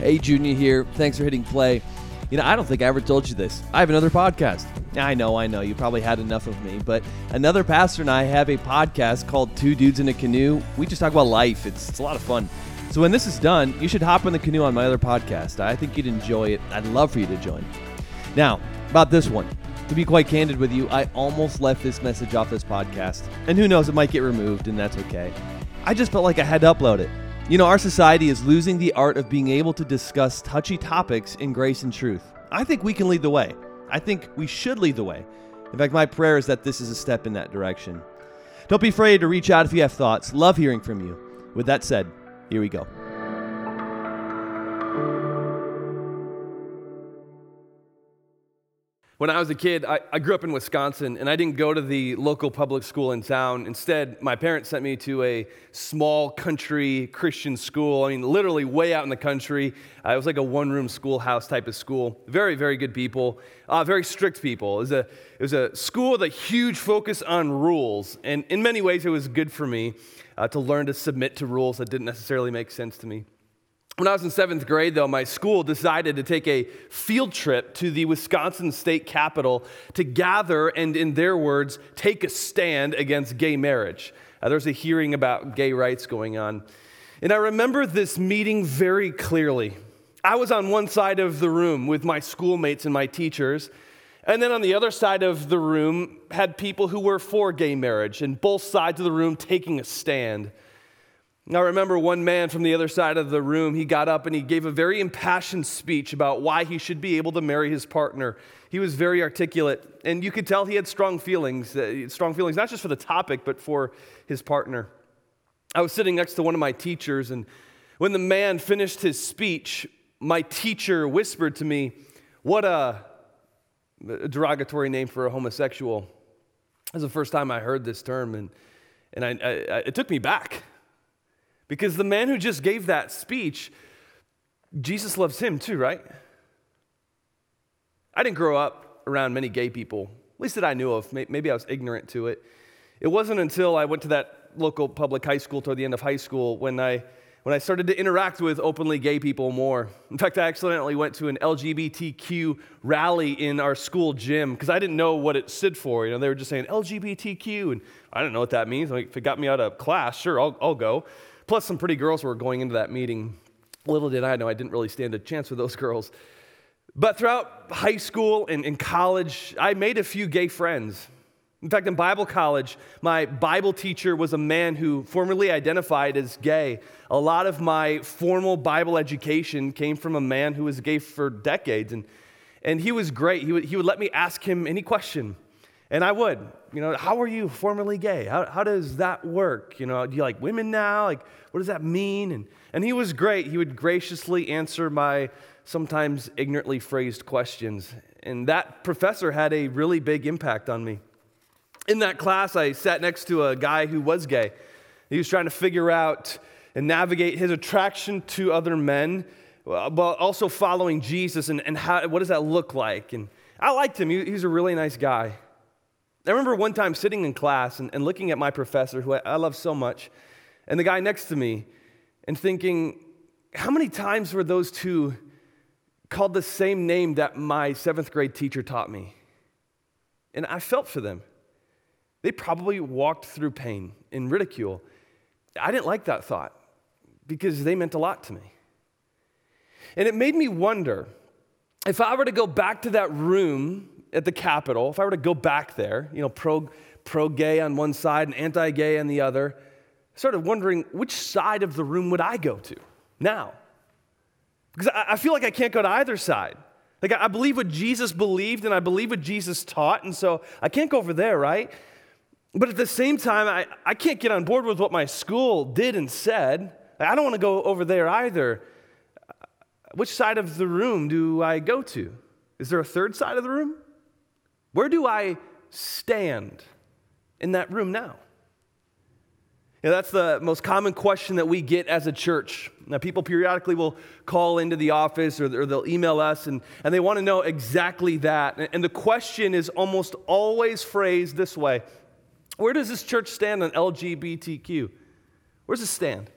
Hey, Junior here. Thanks for hitting play. You know, I don't think I ever told you this. I have another podcast. I know, I know. You probably had enough of me, but another pastor and I have a podcast called Two Dudes in a Canoe. We just talk about life. It's, it's a lot of fun. So when this is done, you should hop in the canoe on my other podcast. I think you'd enjoy it. I'd love for you to join. Now, about this one. To be quite candid with you, I almost left this message off this podcast. And who knows, it might get removed, and that's okay. I just felt like I had to upload it. You know, our society is losing the art of being able to discuss touchy topics in grace and truth. I think we can lead the way. I think we should lead the way. In fact, my prayer is that this is a step in that direction. Don't be afraid to reach out if you have thoughts. Love hearing from you. With that said, here we go. When I was a kid, I, I, grew up in Wisconsin and I didn't go to the local public school in town. Instead, my parents sent me to a small country Christian school. I mean, literally way out in the country. Uh, it was like a one room schoolhouse type of school. Very, very good people, uh, very strict people. It was, a, it was a school with a huge focus on rules. And in many ways, it was good for me uh, to learn to submit to rules that didn't necessarily make sense to me. When I was in seventh grade, though, my school decided to take a field trip to the Wisconsin state capitol to gather and, in their words, take a stand against gay marriage. Uh, there's a hearing about gay rights going on. And I remember this meeting very clearly. I was on one side of the room with my schoolmates and my teachers. And then on the other side of the room had people who were for gay marriage, and both sides of the room taking a stand. Now, I remember one man from the other side of the room, he got up and he gave a very impassioned speech about why he should be able to marry his partner. He was very articulate, and you could tell he had strong feelings, uh, strong feelings, not just for the topic, but for his partner. I was sitting next to one of my teachers, and when the man finished his speech, my teacher whispered to me, What a, a derogatory name for a homosexual. It was the first time I heard this term, and, and I, I, it took me back. Because the man who just gave that speech, Jesus loves him too, right? I didn't grow up around many gay people, at least that I knew of. Maybe I was ignorant to it. It wasn't until I went to that local public high school toward the end of high school when I when I started to interact with openly gay people more. In fact, I accidentally went to an LGBTQ rally in our school gym because I didn't know what it stood for. You know, they were just saying LGBTQ, and I didn't know what that means. Like, if it got me out of class, sure, I'll, I'll go plus some pretty girls were going into that meeting. Little did I know I didn't really stand a chance with those girls. But throughout high school and, and college, I made a few gay friends. In fact, in Bible college, my Bible teacher was a man who formerly identified as gay. A lot of my formal Bible education came from a man who was gay for decades. And, and he was great. He would, he would let me ask him any question. And I would, you know, how are you formerly gay? How, how does that work? You know, do you like women now? Like, what does that mean? And, and he was great. He would graciously answer my sometimes ignorantly phrased questions. And that professor had a really big impact on me. In that class, I sat next to a guy who was gay. He was trying to figure out and navigate his attraction to other men, uh, but also following Jesus and, and how, what does that look like? And I liked him. He, he's a really nice guy. I remember one time sitting in class and, and looking at my professor, who I, I love so much, and the guy next to me, and thinking, how many times were those two called the same name that my seventh grade teacher taught me? And I felt for them. They probably walked through pain and ridicule. I didn't like that thought because they meant a lot to me. And it made me wonder if I were to go back to that room at the Capitol, if I were to go back there, you know, pro, pro gay on one side and anti gay on the other, I started wondering which side of the room would I go to now? Because I, I feel like I can't go to either side. Like, I, I believe what Jesus believed and I believe what Jesus taught, and so I can't go over there, right? But at the same time, I, I can't get on board with what my school did and said. I don't want to go over there either. Which side of the room do I go to? Is there a third side of the room? Where do I stand in that room now? You know, that's the most common question that we get as a church. Now, people periodically will call into the office or, they'll email us and, and they want to know exactly that. And, and the question is almost always phrased this way Where does this church stand on LGBTQ? Where does it stand?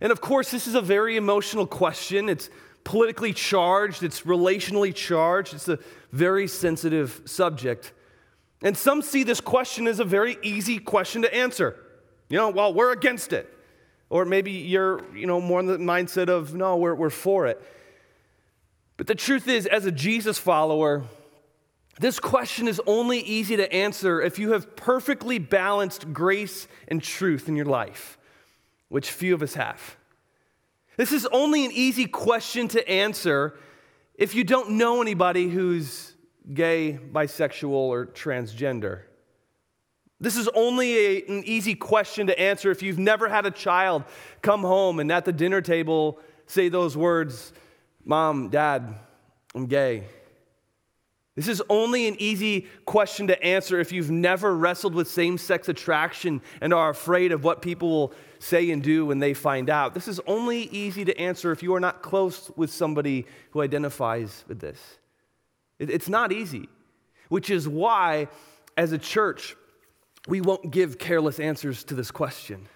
And of course, this is a very emotional question. It's politically charged, it's relationally charged, it's a very sensitive subject. And some see this question as a very easy question to answer. You know, well, we're against it. Or maybe you're, you know, more in the mindset of, no, we're, we're for it. But the truth is, as a Jesus follower, this question is only easy to answer if you have perfectly balanced grace and truth in your life, which few of us have. This is only an easy question to answer if you don't know anybody who's gay, bisexual, or transgender. This is only a, an easy question to answer if you've never had a child come home and at the dinner table say those words Mom, Dad, I'm gay. This is only an easy question to answer if you've never wrestled with same sex attraction and are afraid of what people will say and do when they find out. This is only easy to answer if you are not close with somebody who identifies with this. It's not easy, which is why, as a church, we won't give careless answers to this question.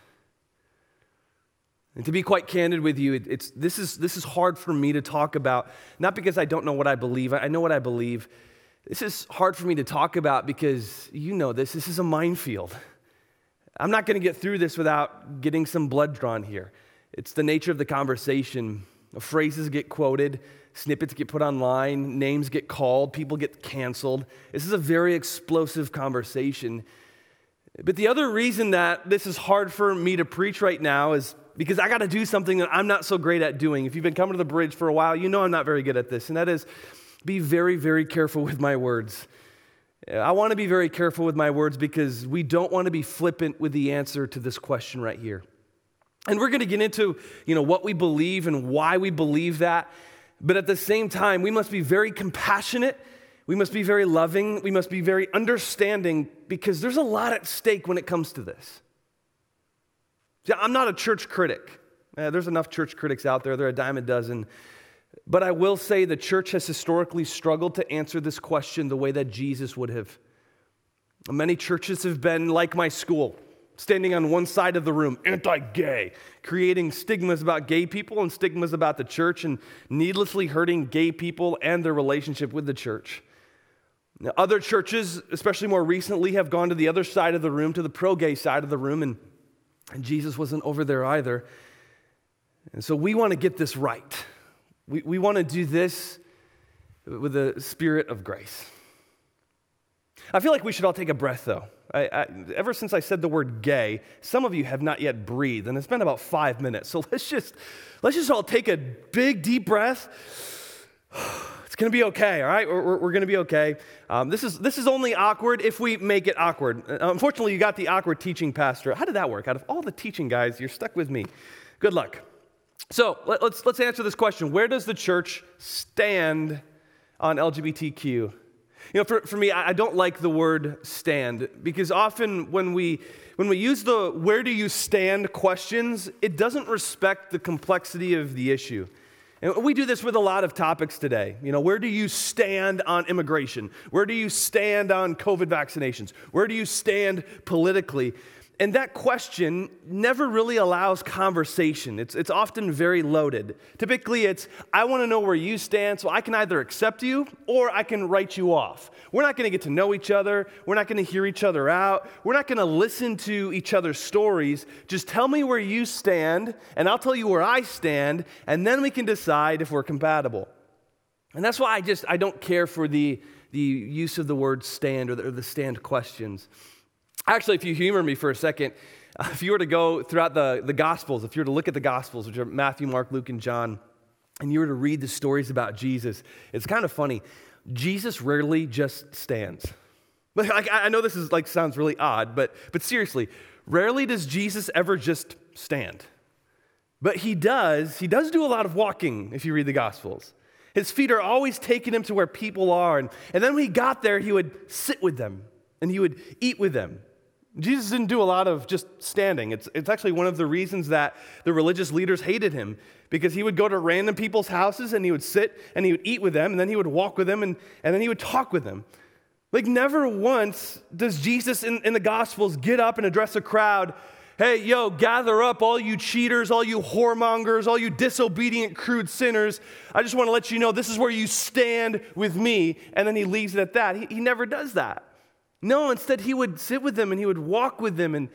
And to be quite candid with you, it's, this, is, this is hard for me to talk about, not because I don't know what I believe, I know what I believe. This is hard for me to talk about because you know this, this is a minefield. I'm not going to get through this without getting some blood drawn here. It's the nature of the conversation. Phrases get quoted, snippets get put online, names get called, people get canceled. This is a very explosive conversation. But the other reason that this is hard for me to preach right now is because I got to do something that I'm not so great at doing. If you've been coming to the bridge for a while, you know I'm not very good at this, and that is be very, very careful with my words. I want to be very careful with my words because we don't want to be flippant with the answer to this question right here. And we're going to get into, you know, what we believe and why we believe that. But at the same time, we must be very compassionate. We must be very loving. We must be very understanding because there's a lot at stake when it comes to this. I'm not a church critic. Uh, there's enough church critics out there, there are a dime a dozen. But I will say the church has historically struggled to answer this question the way that Jesus would have. Many churches have been like my school, standing on one side of the room, anti gay, creating stigmas about gay people and stigmas about the church, and needlessly hurting gay people and their relationship with the church. Now, other churches, especially more recently, have gone to the other side of the room, to the pro gay side of the room, and and Jesus wasn't over there either. And so we want to get this right. We, we want to do this with a spirit of grace. I feel like we should all take a breath, though. I, I, ever since I said the word gay, some of you have not yet breathed, and it's been about five minutes. So let's just let's just all take a big deep breath. It's going to be okay, all right? We're, we're, to be okay. Um, this, is, this is only awkward if we make it awkward. Uh, unfortunately, you got the awkward teaching pastor. How did that work? Out of all the teaching guys, you're stuck with me. Good luck. So let, let's, let's answer this question Where does the church stand on LGBTQ? You know, for, for me, I, I don't like the word stand because often when we, when we use the where do you stand questions, it doesn't respect the complexity of the issue. And we do this with a lot of topics today. You know, where do you stand on immigration? Where do you stand on COVID vaccinations? Where do you stand politically? And that question never really allows conversation. It's, it's often very loaded. Typically, it's, I want to know where you stand, so I can either accept you or I can write you off. We're not going to get to know each other. We're not going to hear each other out. We're not going to listen to each other's stories. Just tell me where you stand, and I'll tell you where I stand, and then we can decide if we're compatible. And that's why I just, I don't care for the, the use of the word stand or the, or the stand questions. Actually, if you humor me for a second, if you were to go throughout the, the Gospels, if you were to look at the Gospels, which are Matthew, Mark, Luke, and John, and you were to read the stories about Jesus, it's kind of funny. Jesus rarely just stands. Like, I know this is like sounds really odd, but, but seriously, rarely does Jesus ever just stand. But he does, he does do a lot of walking if you read the Gospels. His feet are always taking him to where people are. And, and then when he got there, he would sit with them and he would eat with them. Jesus didn't do a lot of just standing. It's, it's actually one of the reasons that the religious leaders hated him because he would go to random people's houses and he would sit and he would eat with them and then he would walk with them and, and then he would talk with them. Like, never once does Jesus in, in the Gospels get up and address a crowd Hey, yo, gather up all you cheaters, all you whoremongers, all you disobedient, crude sinners. I just want to let you know this is where you stand with me. And then he leaves it at that. He, he never does that. No, instead, he would sit with them and he would walk with them and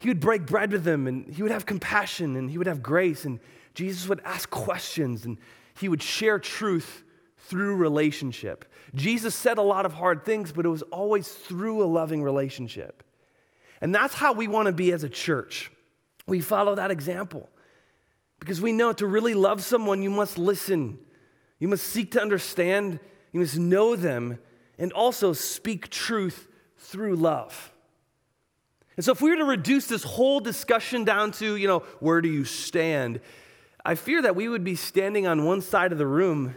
he would break bread with them and he would have compassion and he would have grace. And Jesus would ask questions and he would share truth through relationship. Jesus said a lot of hard things, but it was always through a loving relationship. And that's how we want to be as a church. We follow that example because we know to really love someone, you must listen, you must seek to understand, you must know them, and also speak truth through love. And so, if we were to reduce this whole discussion down to, you know, where do you stand? I fear that we would be standing on one side of the room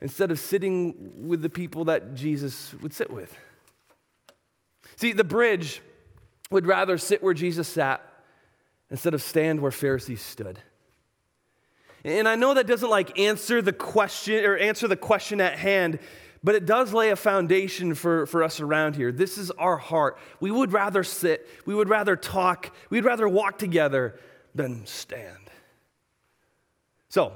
instead of sitting with the people that Jesus would sit with. See, the bridge would rather sit where Jesus sat instead of stand where Pharisees stood. And I know that doesn't like answer the question or answer the question at hand, but it does lay a foundation for, for us around here. This is our heart. We would rather sit, we would rather talk, we'd rather walk together than stand. So,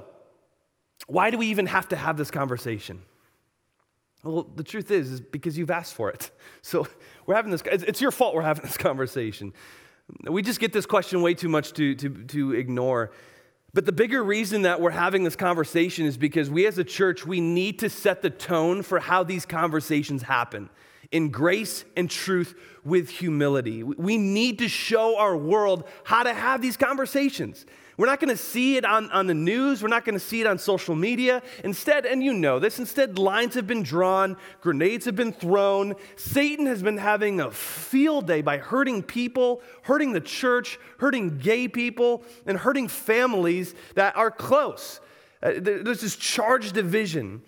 why do we even have to have this conversation? Well, the truth is, is because you've asked for it. So we're having this, it's your fault we're having this conversation. We just get this question way too much to, to, to ignore. But the bigger reason that we're having this conversation is because we as a church, we need to set the tone for how these conversations happen in grace and truth with humility. We need to show our world how to have these conversations. We're not going to see it on, on the news. We're not going to see it on social media. Instead, and you know this, instead, lines have been drawn, grenades have been thrown. Satan has been having a field day by hurting people, hurting the church, hurting gay people, and hurting families that are close. Uh, there's this charged division.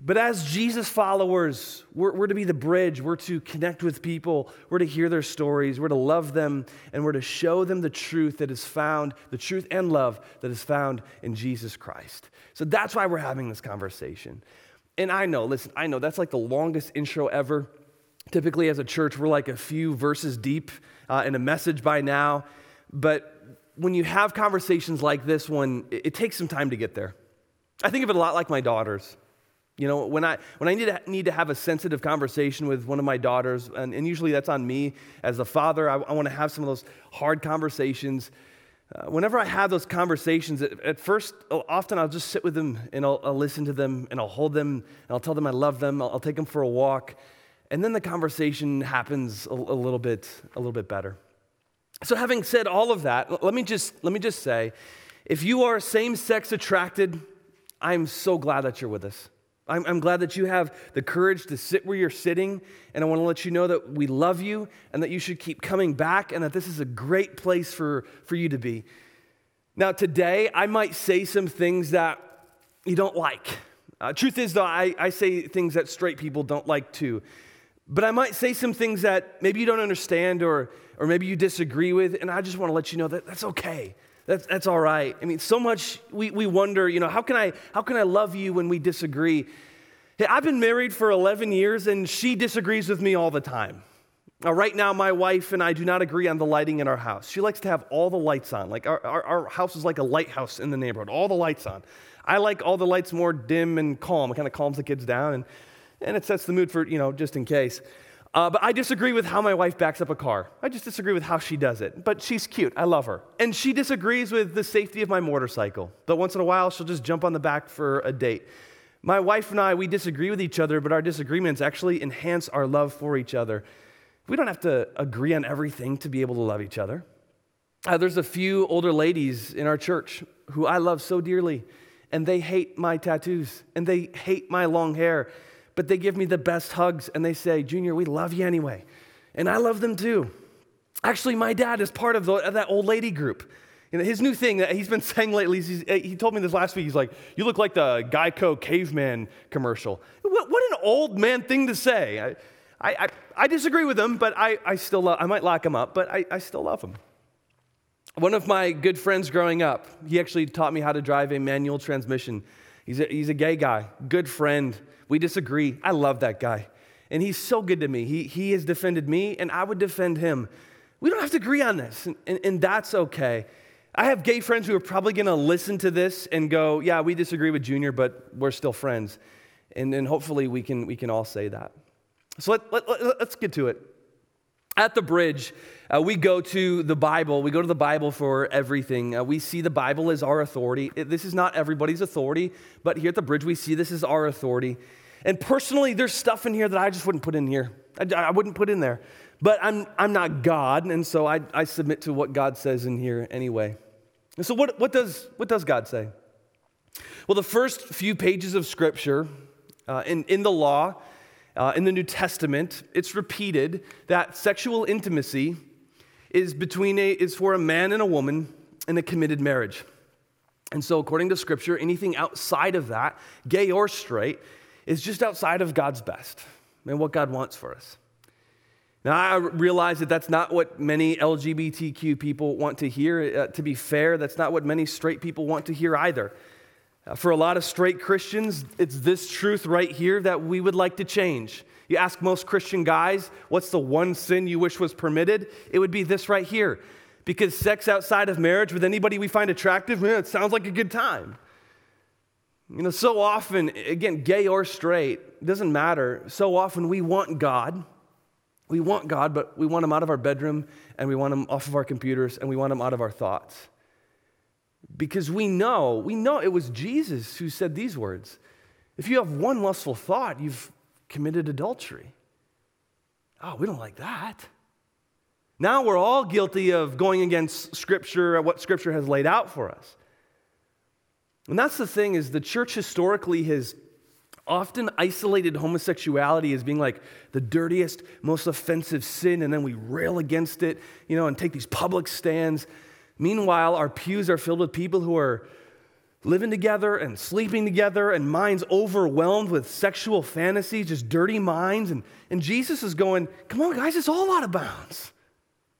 But as Jesus followers, we're, we're, to be the bridge. We're to connect with people. We're to hear their stories. We're to love them. And we're to show them the truth that is found, the truth and love that is found in Jesus Christ. So that's why we're having this conversation. And I know, listen, I know that's like the longest intro ever. Typically, as a church, we're like a few verses deep uh, in a message by now. But when you have conversations like this one, it, it takes some time to get there. I think of it a lot like my daughters. You know, when I, when I need, to, need to have a sensitive conversation with one of my daughters, and, and usually that's on me as a father, I, I want to have some of those hard conversations. Uh, whenever I have those conversations, at, at, first, often I'll just sit with them and I'll, I'll, listen to them and I'll hold them and I'll tell them I love them. I'll, I'll take them for a walk. And then the conversation happens a, a, little bit, a little bit better. So having said all of that, let me just, let me just say, if you are same-sex attracted, I'm so glad that you're with us. I'm, I'm, glad that you have the courage to sit where you're sitting. And I want to let you know that we love you and that you should keep coming back and that this is a great place for, for you to be. Now, today, I might say some things that you don't like. Uh, truth is, though, I, I say things that straight people don't like too. But I might say some things that maybe you don't understand or, or maybe you disagree with. And I just want to let you know that that's okay. That's, that's all right. I mean, so much we, we wonder, you know, how can, I, how can I love you when we disagree? Hey, I've been married for 11 years and she disagrees with me all the time. Now, right now, my wife and I do not agree on the lighting in our house. She likes to have all the lights on. Like our, our, our house is like a lighthouse in the neighborhood, all the lights on. I like all the lights more dim and calm. It kind of calms the kids down and, and it sets the mood for, you know, just in case. Uh, but I disagree with how my wife backs up a car. I just disagree with how she does it. But she's cute. I love her. And she disagrees with the safety of my motorcycle. But once in a while, she'll just jump on the back for a date. My wife and I, we disagree with each other, but our disagreements actually enhance our love for each other. We don't have to agree on everything to be able to love each other. Uh, there's a few older ladies in our church who I love so dearly, and they hate my tattoos, and they hate my long hair but they give me the best hugs and they say, Junior, we love you anyway. And I love them too. Actually, my dad is part of, the, of that old lady group. Know, his new thing that he's been saying lately, he told me this last week. He's like, You look like the Geico caveman commercial. What, what an old man thing to say. I, I, I disagree with him, but I, I still love, I might lock him up, but I, I still love him. One of my good friends growing up, he actually taught me how to drive a manual transmission. He's a, he's a gay guy, good friend. We disagree. I love that guy. And he's so good to me. He, he has defended me, and I would defend him. We don't have to agree on this, and, and, and that's okay. I have gay friends who are probably going to listen to this and go, Yeah, we disagree with Junior, but we're still friends. And, and hopefully we can, we can all say that. So let, let, let, let's get to it. At the bridge, uh, we go to the Bible. We go to the Bible for everything. Uh, we see the Bible as our authority. It, this is not everybody's authority, but here at the bridge, we see this as our authority. And personally, there's stuff in here that I just wouldn't put in here. I, I wouldn't put in there. But I'm, I'm not God, and so I, I submit to what God says in here anyway. And so, what, what, does, what does God say? Well, the first few pages of Scripture uh, in, in the law, uh, in the New Testament, it's repeated that sexual intimacy is, between a, is for a man and a woman in a committed marriage. And so, according to Scripture, anything outside of that, gay or straight, is just outside of God's best and what God wants for us. Now, I realize that that's not what many LGBTQ people want to hear. Uh, to be fair, that's not what many straight people want to hear either. Uh, for a lot of straight Christians, it's this truth right here that we would like to change. You ask most Christian guys, what's the one sin you wish was permitted? It would be this right here. Because sex outside of marriage with anybody we find attractive, man, it sounds like a good time. You know, so often, again, gay or straight, doesn't matter. So often we want God. We want God, but we want Him out of our bedroom and we want Him off of our computers and we want Him out of our thoughts. Because we know, we know it was Jesus who said these words. If you have one lustful thought, you've committed adultery. Oh, we don't like that. Now we're all guilty of going against Scripture, what Scripture has laid out for us. And that's the thing is the church historically has often isolated homosexuality as being like the dirtiest, most offensive sin, and then we rail against it, you know, and take these public stands. Meanwhile, our pews are filled with people who are living together and sleeping together and minds overwhelmed with sexual fantasies, just dirty minds. And, and Jesus is going, Come on, guys, it's all out of bounds.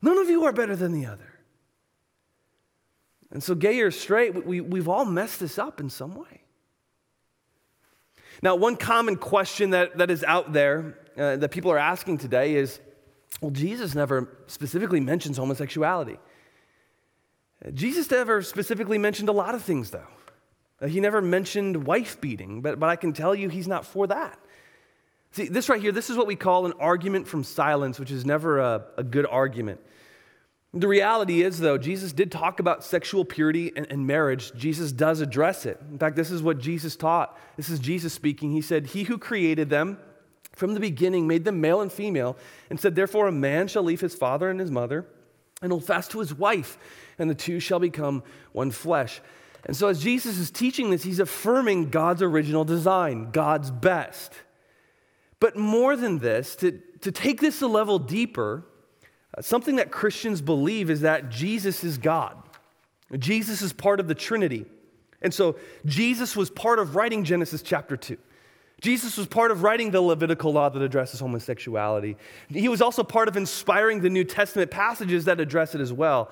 None of you are better than the other. And so, gay or straight, we, we've all messed this up in some way. Now, one common question that, that is out there uh, that people are asking today is well, Jesus never specifically mentions homosexuality. Jesus never specifically mentioned a lot of things, though. Uh, he never mentioned wife beating, but, but I can tell you he's not for that. See, this right here, this is what we call an argument from silence, which is never a, a good argument. The reality is, though, Jesus did talk about sexual purity and, and, marriage. Jesus does address it. In fact, this is what Jesus taught. This is Jesus speaking. He said, He who created them from the beginning made them male and female, and said, Therefore, a man shall leave his father and his mother and hold fast to his wife, and the two shall become one flesh. And so, as Jesus is teaching this, he's affirming God's original design, God's best. But more than this, to, to take this a level deeper, uh, something that Christians believe is that Jesus is God. Jesus is part of the Trinity. And so, Jesus was part of writing Genesis chapter 2. Jesus was part of writing the Levitical law that addresses homosexuality. He was also part of inspiring the New Testament passages that address it as well.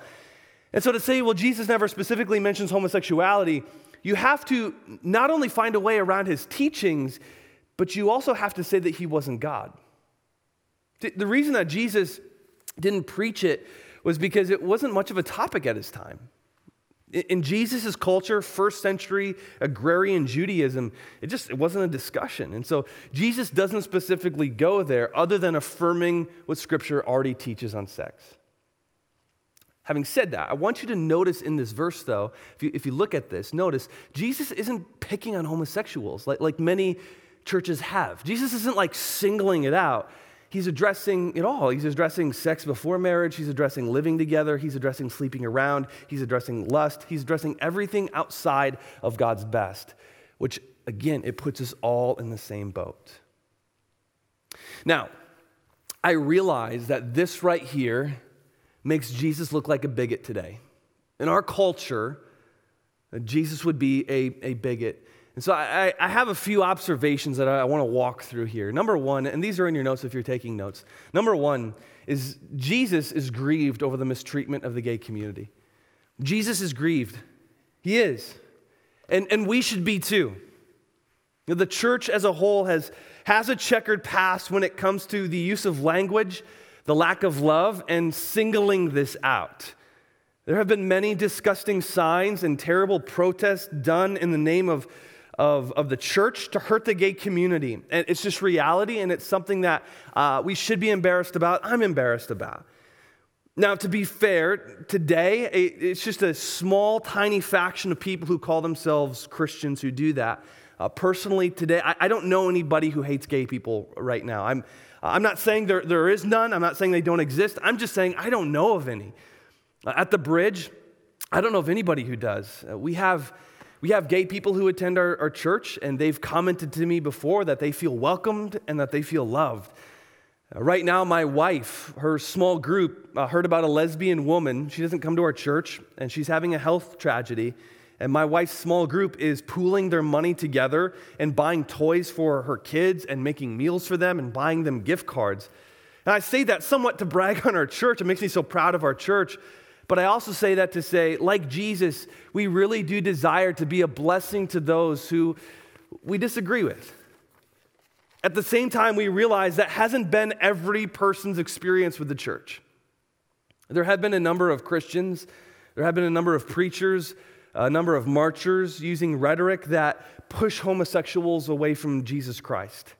And so to say, well, Jesus never specifically mentions homosexuality, you have to not only find a way around his teachings, but you also have to say that he wasn't God. The reason that Jesus didn't preach it was because it wasn't much of a topic at his time. In Jesus' culture, first century agrarian Judaism, it just it wasn't a discussion. And so Jesus doesn't specifically go there other than affirming what Scripture already teaches on sex. Having said that, I want you to notice in this verse, though, if you, if you look at this, notice Jesus isn't picking on homosexuals like, like many churches have. Jesus isn't like singling it out. He's addressing it all. He's addressing sex before marriage. He's addressing living together. He's addressing sleeping around. He's addressing lust. He's addressing everything outside of God's best, which, again, it puts us all in the same boat. Now, I realize that this right here makes Jesus look like a bigot today. In our culture, Jesus would be a, a bigot. And so I, I have a few observations that I, want to walk through here. Number one, and these are in your notes if you're taking notes. Number one is Jesus is grieved over the mistreatment of the gay community. Jesus is grieved. He is. And, and we should be too. The church as a whole has, has a checkered past when it comes to the use of language the lack of love, and singling this out. There have been many disgusting signs and terrible protests done in the name of, of, of the church to hurt the gay community. And it's just reality, and it's something that uh, we should be embarrassed about. I'm embarrassed about. Now, to be fair, today it's just a small, tiny faction of people who call themselves Christians who do that. Uh, personally, today, I, I, don't know anybody who hates gay people right now. I'm, I'm not saying there, there is none, I'm not saying they don't exist. I'm just saying I don't know of any. Uh, at the bridge, I don't know of anybody who does. Uh, we, have, we have gay people who attend our, our church, and they've commented to me before that they feel welcomed and that they feel loved. Uh, right now, my wife, her small group, uh, heard about a lesbian woman. She doesn't come to our church, and she's having a health tragedy. And my wife's small group is pooling their money together and buying toys for her kids and making meals for them and buying them gift cards. And I say that somewhat to brag on our church. It makes me so proud of our church. But I also say that to say, like Jesus, we really do desire to be a blessing to those who we disagree with. At the same time, we realize that hasn't been every person's experience with the church. There have been a number of Christians, there have been a number of preachers a number of marchers using rhetoric that push homosexuals away from Jesus Christ.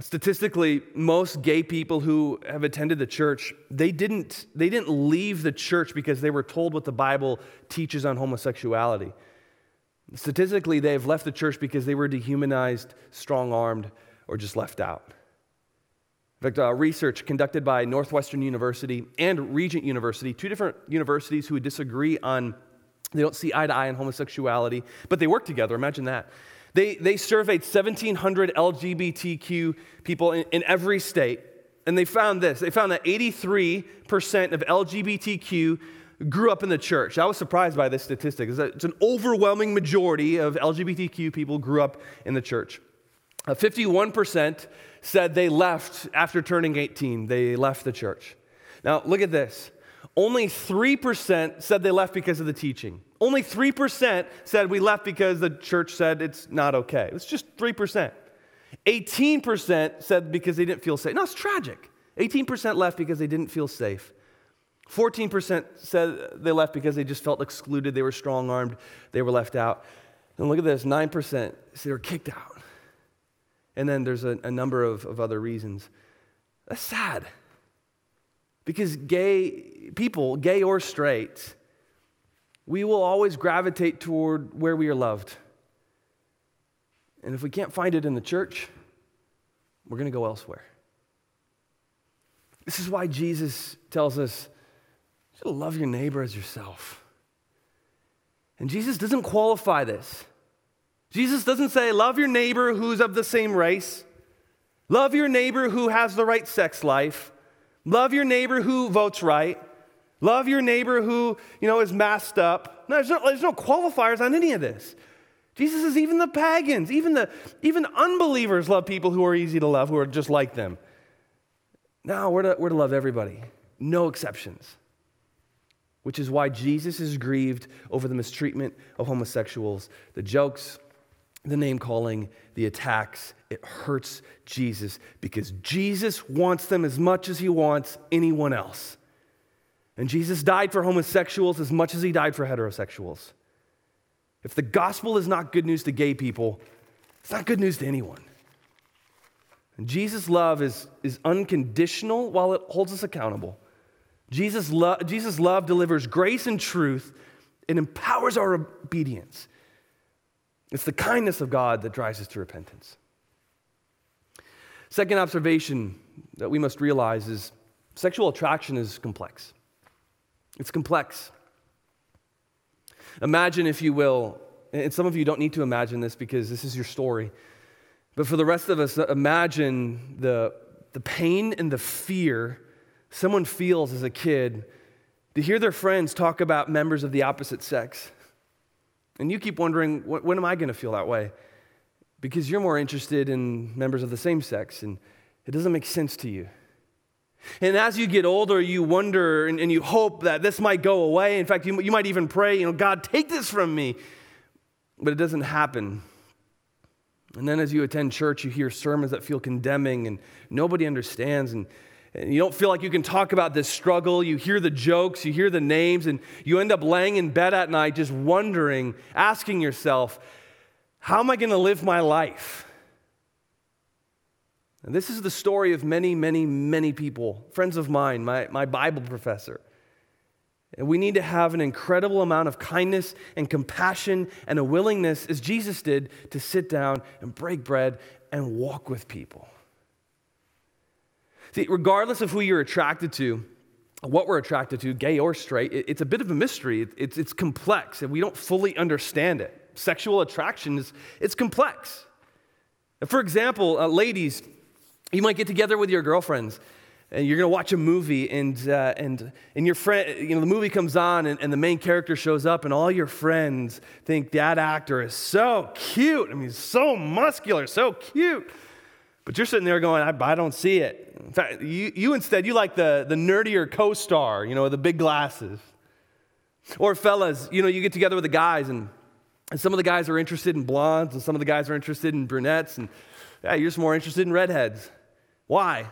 Statistically, most gay people who have attended the church, they didn't, they didn't leave the church because they were told what the Bible teaches on homosexuality. Statistically, they have left the church because they were dehumanized, strong armed, or just left out. In fact, uh, research conducted by Northwestern University and Regent University, two different universities who disagree on they don't see eye to eye on homosexuality, but they work together. Imagine that. They, they surveyed 1,700 LGBTQ people in, in every state, and they found this. They found that 83% of LGBTQ grew up in the church. I was surprised by this statistic. It's an overwhelming majority of LGBTQ people grew up in the church. Uh, 51% said they left after turning 18, they left the church. Now, look at this. Only 3% said they left because of the teaching. Only 3% said we left because the church said it's not okay. It's just 3%. 18% said because they didn't feel safe. No, it's tragic. 18% left because they didn't feel safe. 14% said they left because they just felt excluded, they were strong armed, they were left out. And look at this 9% said they were kicked out. And then there's a, a number of, of other reasons. That's sad. Because gay people, gay or straight, we will always gravitate toward where we are loved. And if we can't find it in the church, we're going to go elsewhere. This is why Jesus tells us to love your neighbor as yourself. And Jesus doesn't qualify this. Jesus doesn't say, love your neighbor who's of the same race, love your neighbor who has the right sex life, love your neighbor who votes right, Love your neighbor who, you know, is masked up. No, there's, no, there's no qualifiers on any of this. Jesus says even the pagans, even the even unbelievers love people who are easy to love, who are just like them. No, we're to, we're to love everybody, no exceptions. Which is why Jesus is grieved over the mistreatment of homosexuals, the jokes, the name calling, the attacks. It hurts Jesus because Jesus wants them as much as he wants anyone else. And Jesus died for homosexuals as much as he died for heterosexuals. If the gospel is not good news to gay people, it's not good news to anyone. And Jesus' love is, is unconditional while it holds us accountable. Jesus, lo- Jesus' love delivers grace and truth, it empowers our obedience. It's the kindness of God that drives us to repentance. Second observation that we must realize is sexual attraction is complex. It's complex. Imagine, if you will, and some of you don't need to imagine this because this is your story, but for the rest of us, imagine the, the pain and the fear someone feels as a kid to hear their friends talk about members of the opposite sex. And you keep wondering, when am I going to feel that way? Because you're more interested in members of the same sex, and it doesn't make sense to you. And as you get older, you wonder and, and, you hope that this might go away. In fact, you, you might even pray, you know, God, take this from me. But it doesn't happen. And then as you attend church, you hear sermons that feel condemning and nobody understands. And, and you don't feel like you can talk about this struggle. You hear the jokes, you hear the names, and you end up laying in bed at night just wondering, asking yourself, how am I going to live my life? And this is the story of many, many, many people, friends of mine, my, my Bible professor. And we need to have an incredible amount of kindness and compassion and a willingness, as Jesus did, to sit down and break bread and walk with people. See, regardless of who you're attracted to, what we're attracted to, gay or straight, it's a bit of a mystery. It's, it's complex, and we don't fully understand it. Sexual attraction is it's complex. For example, uh, ladies, you might get together with your girlfriends and you're going to watch a movie and, uh, and, and your friend you know the movie comes on and, and, the main character shows up and all your friends think that actor is so cute i mean so muscular so cute but you're sitting there going, I, I don't see it. In fact, you, you instead, you like the, the nerdier co star, you know, with the big glasses. Or fellas, you know, you get together with the guys, and, and some of the guys are interested in blondes, and some of the guys are interested in brunettes, and yeah, you're just more interested in redheads. Why?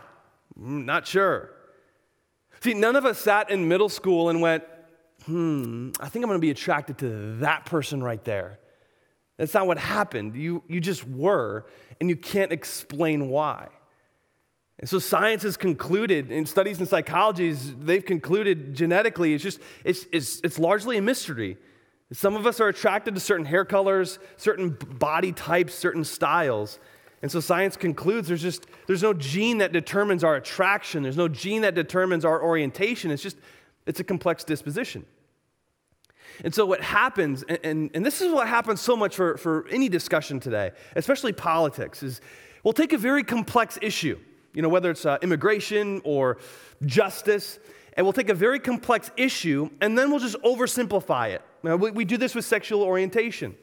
Mm, not sure. See, none of us sat in middle school and went, hmm, I think I'm going to be attracted to that person right there. That's not what happened. You, you just were, and you can't explain why. And so science has concluded, in studies in psychology, they've concluded genetically, it's just, it's, it's, it's largely a mystery. Some of us are attracted to certain hair colors, certain body types, certain styles. And so science concludes there's just, there's no gene that determines our attraction. There's no gene that determines our orientation. It's just, it's a complex disposition. And so, what happens, and, and, and, this is what happens so much for, for any discussion today, especially politics, is we'll take a very complex issue, you know, whether it's uh, immigration or justice, and we'll take a very complex issue and then we'll just oversimplify it. Now, we, we do this with sexual orientation.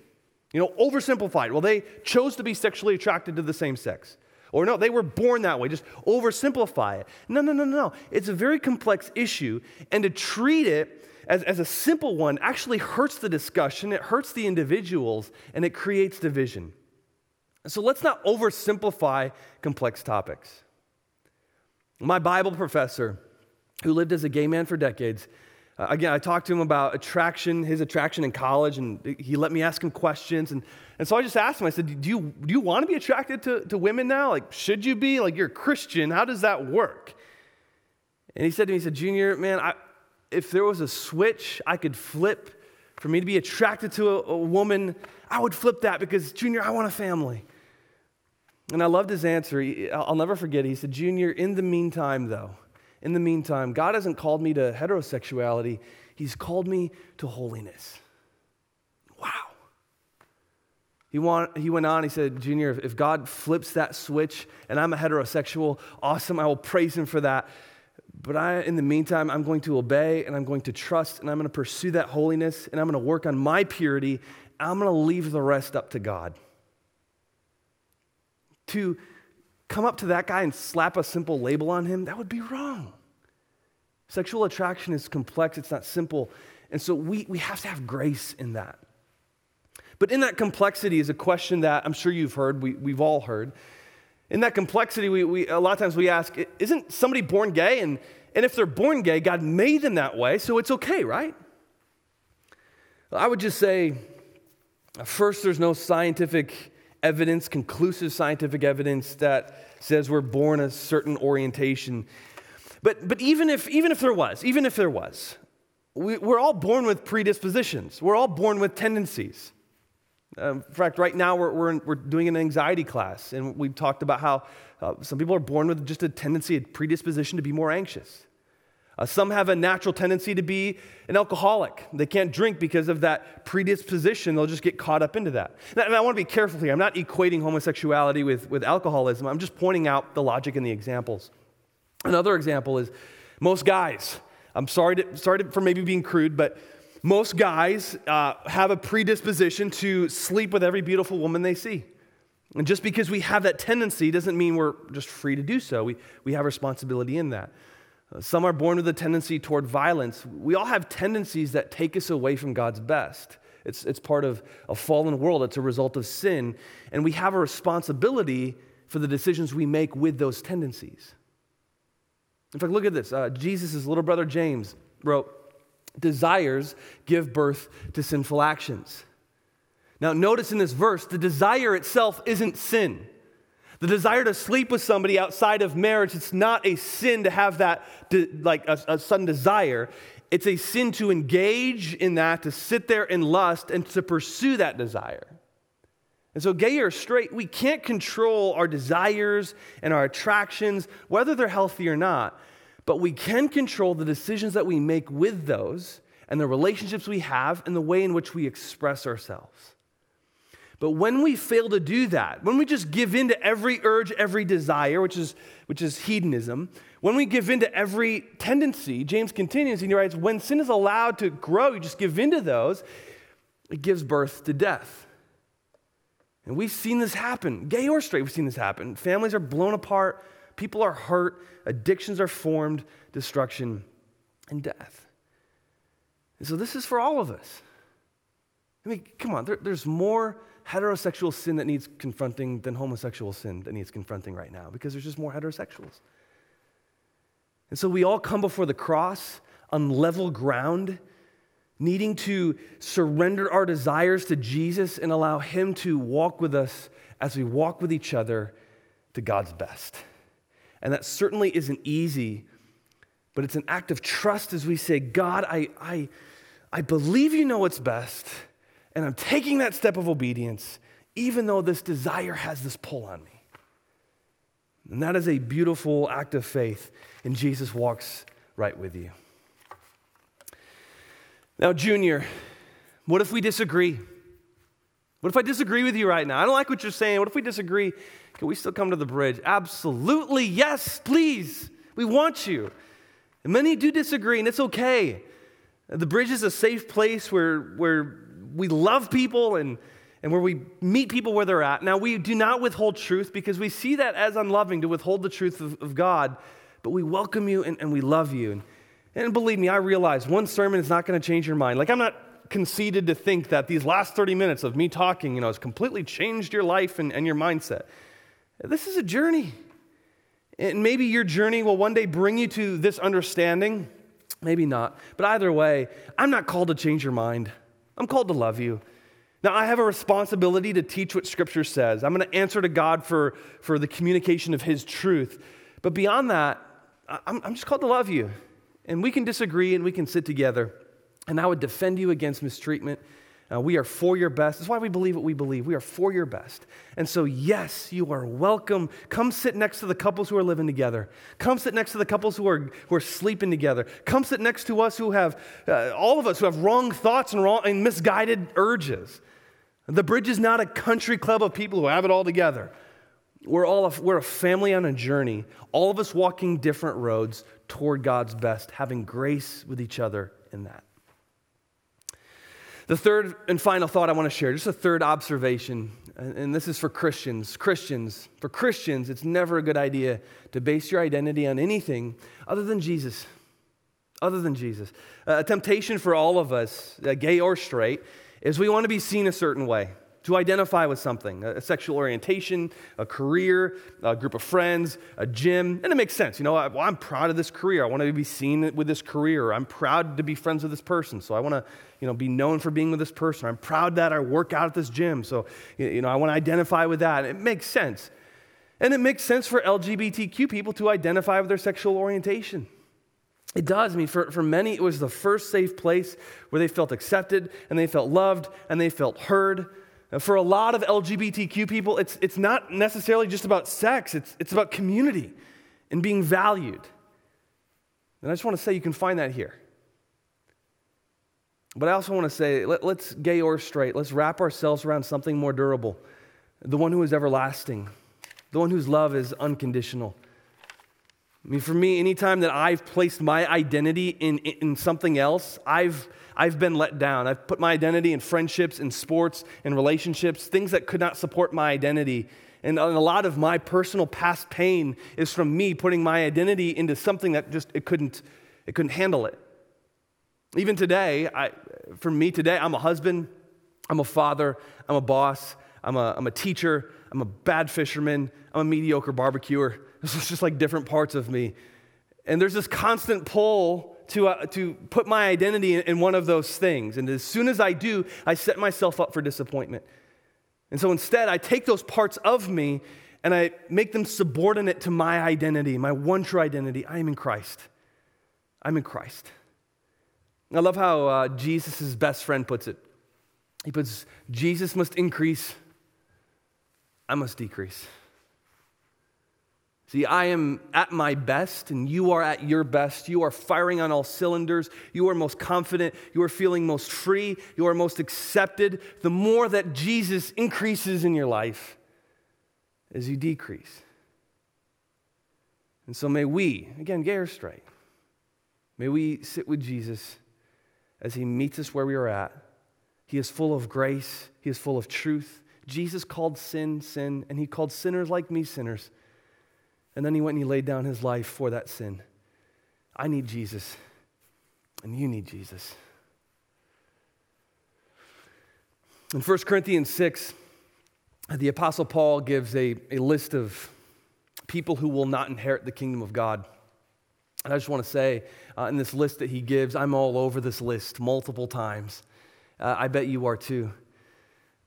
You know, oversimplify it. Well, they chose to be sexually attracted to the same sex. Or no, they were born that way. Just oversimplify it. No, no, no, no. It's a very complex issue, and to treat it as, as a simple one actually hurts the discussion, it hurts the individuals, and it creates division. So let's not oversimplify complex topics. My Bible professor, who lived as a gay man for decades, uh, again, I talked to him about attraction, his attraction in college, and he let me ask him questions. And, and so I just asked him, I said, do you, do you want to be attracted to, to women now? Like, should you be? Like, you're a Christian. How does that work? And he said to me, he said, Junior, man, I, if there was a switch I could flip for me to be attracted to a, a woman, I would flip that because, Junior, I want a family. And I loved his answer. I'll never forget. He said, Junior, in the meantime, though, in the meantime, God hasn't called me to heterosexuality, He's called me to holiness. Wow. He, want, he went on, he said, Junior, if, God flips that switch and I'm a heterosexual, awesome, I will praise Him for that. But I, in the meantime, I'm going to obey and I'm going to trust and I'm going to pursue that holiness and I'm going to work on my purity. I'm going to leave the rest up to God. To come up to that guy and slap a simple label on him, that would be wrong. Sexual attraction is complex, it's not simple. And so we, we have to have grace in that. But in that complexity is a question that I'm sure you've heard, we, we've all heard. In that complexity, we, we, a lot of times we ask, isn't somebody born gay? And, and if they're born gay, God made them that way, so it's okay, right? I would just say, first, there's no scientific evidence, conclusive scientific evidence that says we're born a certain orientation. But, but even, if, even if there was, even if there was, we, we're all born with predispositions. We're all born with tendencies. Um, in fact, right now we're, we're, we're, doing an anxiety class, and we've talked about how uh, some people are born with just a tendency, a predisposition to be more anxious. Uh, some have a natural tendency to be an alcoholic. They can't drink because of that predisposition. They'll just get caught up into that. And I want to be careful here. I'm not equating homosexuality with, with alcoholism. I'm just pointing out the logic and the examples. Another example is most guys. I'm sorry, to, sorry for maybe being crude, but most guys uh, have a predisposition to sleep with every beautiful woman they see. And just because we have that tendency doesn't mean we're just free to do so. We, we have responsibility in that. Some are born with a tendency toward violence. We all have tendencies that take us away from God's best. It's, it's part of a fallen world, it's a result of sin. And we have a responsibility for the decisions we make with those tendencies. In fact, look at this. Uh, Jesus' little brother James wrote, Desires give birth to sinful actions. Now, notice in this verse, the desire itself isn't sin. The desire to sleep with somebody outside of marriage, it's not a sin to have that, like a, a sudden desire. It's a sin to engage in that, to sit there in lust, and to pursue that desire. And so, gay or straight, we can't control our desires and our attractions, whether they're healthy or not, but we can control the decisions that we make with those and the relationships we have and the way in which we express ourselves. But when we fail to do that, when we just give in to every urge, every desire, which is, which is hedonism, when we give in to every tendency, James continues and he writes, when sin is allowed to grow, you just give in to those, it gives birth to death. And we've seen this happen, gay or straight, we've seen this happen. Families are blown apart, people are hurt, addictions are formed, destruction, and death. And so this is for all of us. I mean, come on, there, there's more heterosexual sin that needs confronting than homosexual sin that needs confronting right now because there's just more heterosexuals. And so we all come before the cross on level ground, needing to surrender our desires to Jesus and allow Him to walk with us as we walk with each other to God's best. And that certainly isn't easy, but it's an act of trust as we say, God, I, I, I believe you know what's best, and I'm taking that step of obedience, even though this desire has this pull on me. And that is a beautiful act of faith, and Jesus walks right with you. Now, Junior, what if we disagree? What if I disagree with you right now? I don't like what you're saying. What if we disagree? Can we still come to the bridge? Absolutely, yes, please. We want you. And many do disagree, and it's okay. The bridge is a safe place where, where we love people and and where we meet people where they're at. Now, we do not withhold truth because we see that as unloving to withhold the truth of, of God, but we welcome you and, and we love you. And, and believe me, I realize one sermon is not going to change your mind. Like, I'm not conceited to think that these last 30 minutes of me talking, you know, has completely changed your life and, and your mindset. This is a journey. And maybe your journey will one day bring you to this understanding, maybe not. But either way, I'm not called to change your mind. I'm called to love you. Now, I have a responsibility to teach what Scripture says. I'm going to answer to God for, for the communication of His truth. But beyond that, I'm, I'm just called to love you. And we can disagree and we can sit together. And I would defend you against mistreatment. Uh, we are for your best. That's why we believe what we believe. We are for your best. And so, yes, you are welcome. Come sit next to the couples who are living together. Come sit next to the couples who are, who are sleeping together. Come sit next to us who have, uh, all of us who have wrong thoughts and, wrong, and misguided urges. The bridge is not a country club of people who have it all together. We're all a, we're a family on a journey, all of us walking different roads toward God's best, having grace with each other in that. The third and final thought I want to share, just a third observation, and this is for Christians. Christians, for Christians, it's never a good idea to base your identity on anything other than Jesus. Other than Jesus. a temptation for all of us, uh, gay or straight, is we want to be seen a certain way, to identify with something a sexual orientation, a career, a group of friends, a gym. And it makes sense. You know, I, well, I'm proud of this career. I want to be seen with this career. I'm proud to be friends with this person. So I want to, you know, be known for being with this person. I'm proud that I work out at this gym. So, you know, I want to identify with that. It makes sense. And it makes sense for LGBTQ people to identify with their sexual orientation. It does. I mean, for, for many, it was the first safe place where they felt accepted and they felt loved and they felt heard. For a lot of LGBTQ people, it's, it's not necessarily just about sex, it's, it's about community and being valued. And I just want to say you can find that here. But I also want to say, let, us gay or straight, let's wrap ourselves around something more durable the one who is everlasting, the one whose love is unconditional. I mean, for me, anytime that I've placed my identity in, in something else, I've, I've been let down. I've put my identity in friendships, in sports, in relationships, things that could not support my identity. And a lot of my personal past pain is from me putting my identity into something that just it couldn't, it couldn't handle it. Even today, I, for me today, I'm a husband, I'm a father, I'm a boss, I'm a, I'm a teacher, I'm a bad fisherman, I'm a mediocre barbecuer. This is just like different parts of me. And there's this constant pull to, uh, to put my identity in, in one of those things. And as soon as I do, I set myself up for disappointment. And so instead, I take those parts of me and I make them subordinate to my identity, my one true identity. I am in Christ. I'm in Christ. I love how uh, Jesus' best friend puts it. He puts, Jesus must increase, I must decrease. See, I am at my best, and you are at your best. You are firing on all cylinders. You are most confident. You are feeling most free. You are most accepted. The more that Jesus increases in your life as you decrease. And so may we, again, get her straight. May we sit with Jesus as he meets us where we are at. He is full of grace, he is full of truth. Jesus called sin sin, and he called sinners like me sinners. And then he went and he laid down his life for that sin. I need Jesus, and you need Jesus. In 1 Corinthians 6, the Apostle Paul gives a, a list of people who will not inherit the kingdom of God. And I just want to say, uh, in this list that he gives, I'm all over this list multiple times. Uh, I bet you are too.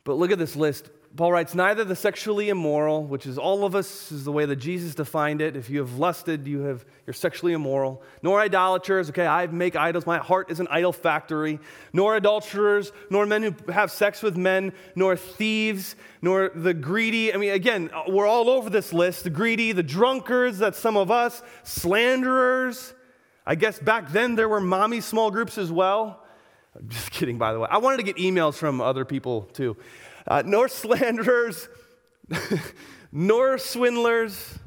But look at this list Paul writes, neither the sexually immoral, which is all of us, is the way that Jesus defined it. If you have lusted, you have, you're sexually immoral. Nor idolaters, okay, I make idols. My heart is an idol factory. Nor adulterers, nor men who have sex with men, nor thieves, nor the greedy. I mean, again, we're all over this list. The greedy, the drunkards, that's some of us, slanderers. I guess back then there were mommy small groups as well. I'm just kidding, by the way. I wanted to get emails from other people too uh, nor slanderers, nor swindlers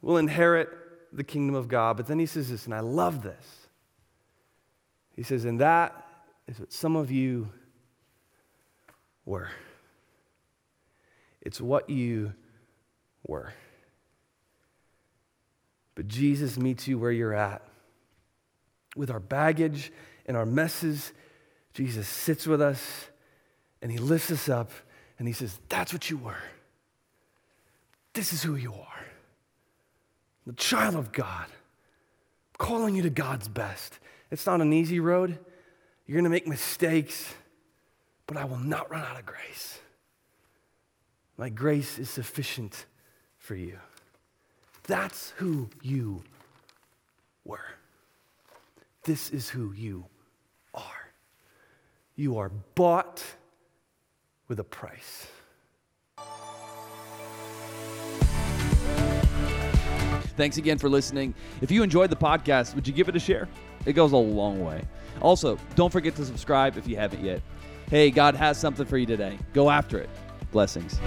will inherit the kingdom of God. But then he says this, and I love this. He says, and that is what some of you were. It's what you were. But Jesus meets you where you're at. With our baggage and our messes, Jesus sits with us and he lifts us up and he says, That's what you were. This is who you are. The child of God, calling you to God's best. It's not an easy road. You're going to make mistakes, but I will not run out of grace. My grace is sufficient for you. That's who you were. This is who you. You are bought with a price. Thanks again for listening. If you enjoyed the podcast, would you give it a share? It goes a long way. Also, don't forget to subscribe if you haven't yet. Hey, God has something for you today. Go after it. Blessings.